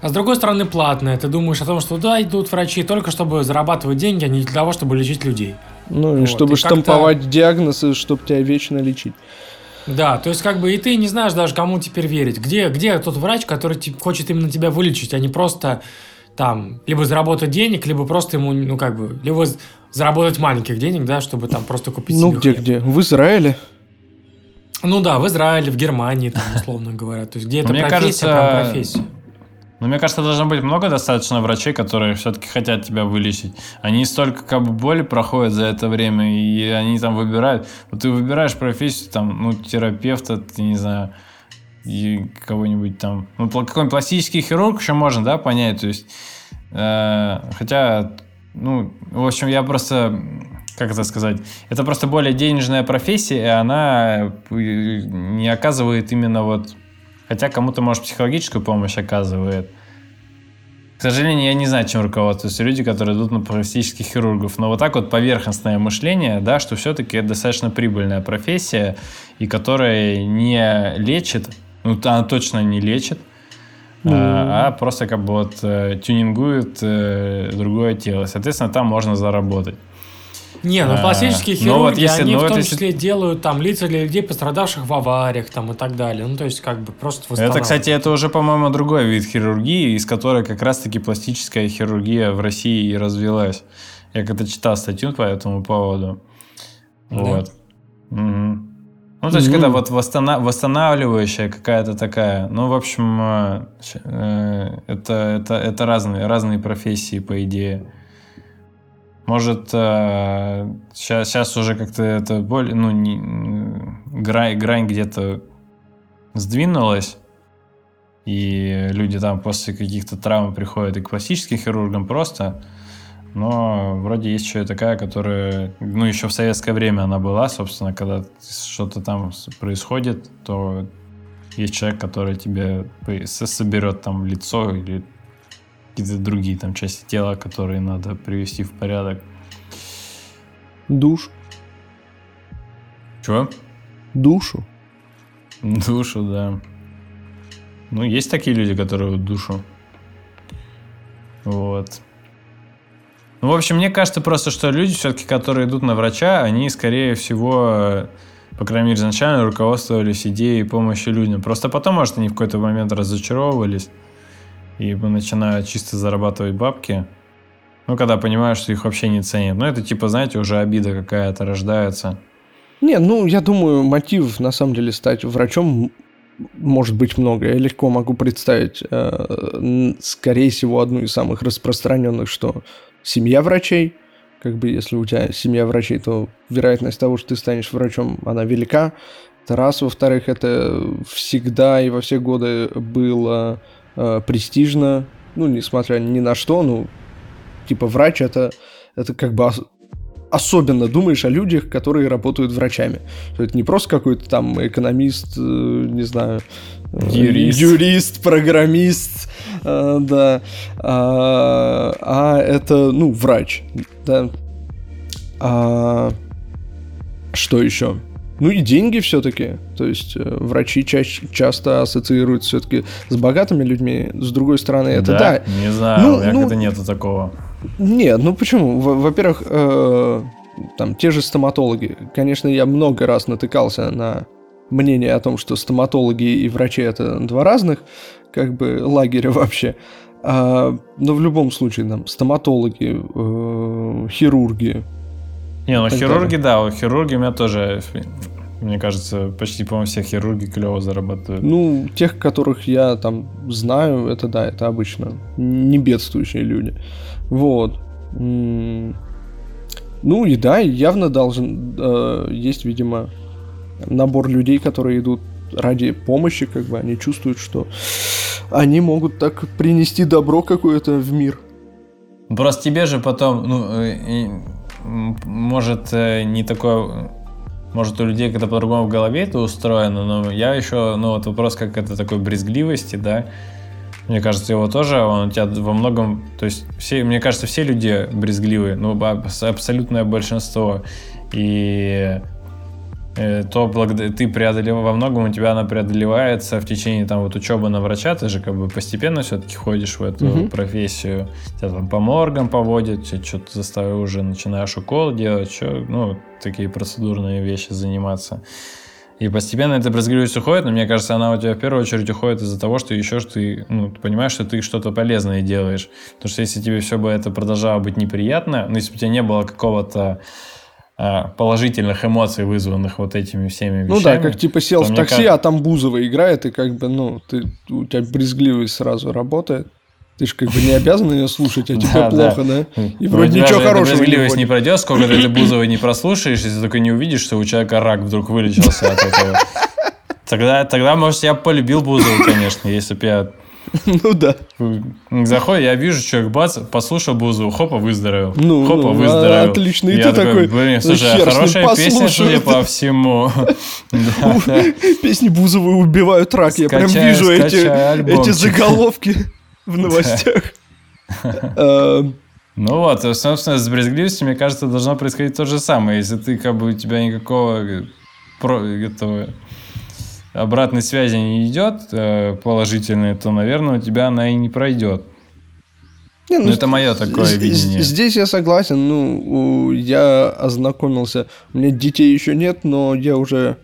А с другой стороны, платная. Ты думаешь о том, что туда идут врачи только чтобы зарабатывать деньги, а не для того, чтобы лечить людей. Ну и Вот, чтобы и штамповать диагнозы, чтобы тебя вечно лечить. Да, то есть как бы и ты не знаешь даже, кому теперь верить. Где, где тот врач, который хочет именно тебя вылечить, а не просто там либо заработать денег, либо просто ему, ну как бы, либо заработать маленьких денег, да, чтобы там просто купить Ну себе хлеб. где-где? В Израиле? Ну да, в Израиле, в Германии, там, условно говоря. То есть где это профессия, кажется, прям профессия. Но мне кажется, должно быть много достаточно врачей, которые все-таки хотят тебя вылечить. Они столько как бы боли проходят за это время, и они там выбирают. Вот ты выбираешь профессию, там, ну, терапевта, ты не знаю, кого-нибудь там. Ну, какой-нибудь пластический хирург еще можно, да, понять. То есть, э, хотя, ну, в общем, я просто, как это сказать, это просто более денежная профессия, и она э, не оказывает именно вот Хотя кому-то, может, психологическую помощь оказывает. К сожалению, я не знаю, чем руководствуются люди, которые идут на пластических хирургов. Но вот так вот поверхностное мышление, да, что все-таки это достаточно прибыльная профессия, и которая не лечит, ну, она точно не лечит, а, а просто как бы вот э, тюнингует э, другое тело. Соответственно, там можно заработать. Не, ну А, пластические ну хирурги, вот если- они ну в том если- числе делают там лица для людей, пострадавших в авариях там и так далее. Ну, то есть как бы просто Это, кстати, это уже, по-моему, другой вид хирургии, из которой как раз-таки пластическая хирургия в России и развилась. Я когда читал статью по этому поводу. Да. Вот. Мгм. Ну, то есть, когда вот восстана- восстанавливающая какая-то такая, ну, в общем, э, э, это, это, это разные, разные профессии, по идее. Может, сейчас, сейчас уже как-то это более, ну, не, грань, грань где-то сдвинулась, и люди там после каких-то травм приходят и к пластическим хирургам просто, но вроде есть еще и такая, которая, ну, еще в советское время она была, собственно, когда что-то там происходит, то есть человек, который тебе соберет там лицо или какие-то другие там части тела, которые надо привести в порядок. Душ. Чего? Душу. Душу, да. Ну, есть такие люди, которые душу. Вот. Ну, в общем, мне кажется просто, что люди все-таки, которые идут на врача, они, скорее всего, э, по крайней мере, изначально руководствовались идеей помощи людям. Просто потом, может, они в какой-то момент разочаровывались и начинают чисто зарабатывать бабки. Ну, когда понимаешь, что их вообще не ценят. Ну, это типа, знаете, уже обида какая-то рождается. Не, ну, я думаю, мотив, на самом деле, стать врачом может быть много. Я легко могу представить, э, скорее всего, одну из самых распространенных, что семья врачей. Как бы, если у тебя семья врачей, то вероятность того, что ты станешь врачом, она велика. Это раз. Во-вторых, это всегда и во все годы было э, престижно. Ну, несмотря ни на что, ну, типа, врач это, это как бы особенно думаешь о людях, которые работают врачами. Что это не просто какой-то там экономист, э, не знаю, э, Юрист. юрист программист, э, да, а, а это, ну, врач, да. А, что еще? Ну и деньги все-таки. То есть врачи чаще, часто ассоциируются все-таки с богатыми людьми. С другой стороны, это да. Не знаю, Ну, у меня ну- как-то нету такого. Нет, ну почему? Во- Во-первых, э, там те же стоматологи. Конечно, я много раз натыкался на мнение о том, что стоматологи и врачи это два разных, как бы лагеря вообще. А, но в любом случае, там, стоматологи, э, хирурги. Не, ну хирурги, да, вот хирурги у меня тоже, мне кажется, почти, по-моему, все хирурги клево зарабатывают. Ну, тех, которых я там знаю, это да, это обычно не бедствующие люди. Вот. Ну и да, явно должен э, есть, видимо, набор людей, которые идут ради помощи, как бы они чувствуют, что они могут так принести добро какое-то в мир. Просто тебе же потом, ну, э, может, э, не такое... Может, у людей как-то по-другому в голове это устроено, но я еще, ну, вот вопрос как это такой брезгливости, да, мне кажется, его тоже, он у тебя во многом, то есть, все, мне кажется, все люди брезгливые, ну, аб- абсолютное большинство. И э, то благодаря ты преодолеваешь во многом у тебя она преодолевается в течение там вот учебы на врача, ты же как бы постепенно все-таки ходишь в эту Мгм. профессию, тебя там по моргам поводят, что-то заставил уже начинаешь укол делать, чё, ну, такие процедурные вещи заниматься. И постепенно эта брезгливость уходит, но мне кажется, она у тебя в первую очередь уходит из-за того, что еще ж ты, ну, ты понимаешь, что ты что-то полезное делаешь. Потому что если тебе все бы это продолжало быть неприятно, ну, если бы у тебя не было какого-то а, положительных эмоций, вызванных вот этими всеми вещами. Ну да, как типа сел в такси, кажется- а там Бузова играет, и как бы, ну, ты, у тебя брезгливость сразу работает. Ты же как бы не обязан ее слушать, а тебе Да, да. плохо, да? И Ну, вроде ничего хорошего не не пройдет, сколько ты этой Бузовой не прослушаешь, если только не увидишь, что у человека рак вдруг вылечился от этого. Тогда, тогда, может, я полюбил Бузову, конечно, если бы я Ну да. Заходит, я вижу, человек бац, послушал Бузову, хопа, выздоровел. Ну, хопа, ну, выздоровел. отлично. И Я ты такой, блин, ну, слушай, а хорошая песня, судя по всему. Да, да. Песни Бузовой убивают рак. Я прям вижу эти, заголовки в новостях. Э, Ну вот, э, собственно, с брезгливостью, мне кажется, должно происходить то же самое. Если ты, как бы, у тебя никакого э, этого обратной связи не идет э, положительной, то, наверное, у тебя она и не пройдет. не, Ну, это мое такое з- видение. Здесь я согласен. Ну, я ознакомился. У меня детей еще нет, но я уже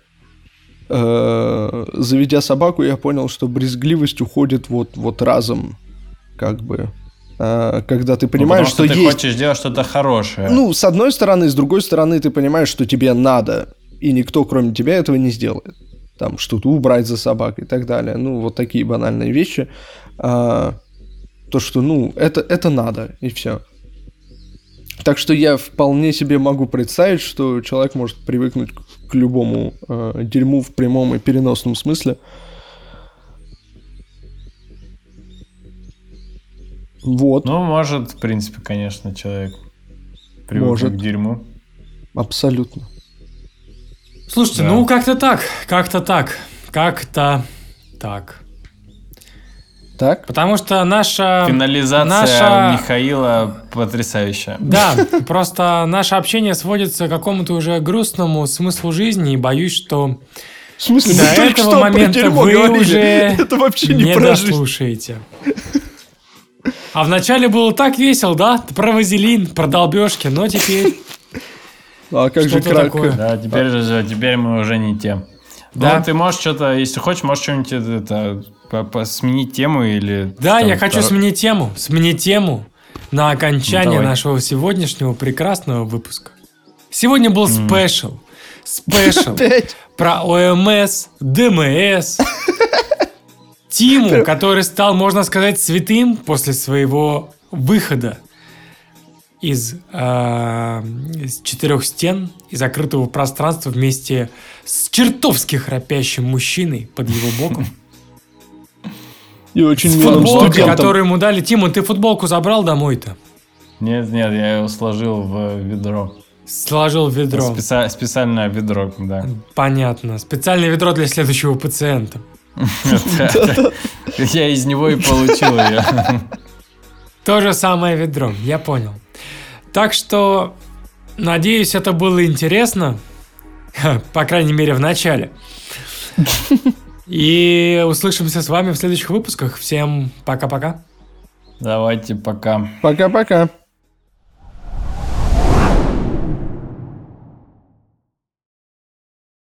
э, заведя собаку, я понял, что брезгливость уходит вот, вот разом. Как бы. А, когда ты Ну, понимаешь, потому что, ты есть. хочешь делать что-то хорошее. Ну, с одной стороны, с другой стороны, ты понимаешь, что тебе надо, и никто, кроме тебя, этого не сделает. Там что-то убрать за собакой и так далее. Ну, вот такие банальные вещи. А, то, что, ну, это, это надо, и все. Так что я вполне себе могу представить, что человек может привыкнуть к, любому э, дерьму в прямом и переносном смысле. Вот, Ну, может, в принципе, конечно, человек привык Может. к дерьму. абсолютно. Слушайте, Да. ну как-то так, как-то так, как-то так. Так? Потому что наша... Финализация наша- Михаила потрясающая. Да, просто наше общение сводится к какому-то уже грустному смыслу жизни, и боюсь, что В смысле, до этого момента дерьмо вы говорили. уже Это вообще не, не дослушаете. А вначале было так весело, да? Про вазелин, про долбежки, но теперь... А как же такое. Да, теперь же, теперь мы уже не те. Да. Ну, ты можешь что-то, если хочешь, можешь что-нибудь это, по- по- сменить тему или... Да, там я хочу второ- сменить тему. Сменить тему на окончание Ну, нашего сегодняшнего прекрасного выпуска. Сегодня был спешл. Спешл про ОМС, ДМС. Тиму, который стал, можно сказать, святым после своего выхода из, э, из четырех стен и закрытого пространства вместе с чертовски храпящим мужчиной под его боком. И очень С футболкой, студентом. которую ему дали. Тима, ты футболку забрал домой-то? Нет, нет, я его сложил в ведро. Сложил в ведро. Спеца- специальное ведро, да. Понятно. Специальное ведро для следующего пациента. Я из него и получил ее. То же самое ведро, я понял. Так что, надеюсь, это было интересно. По крайней мере, в начале. И услышимся с вами в следующих выпусках. Всем пока-пока. Давайте, пока. Пока-пока.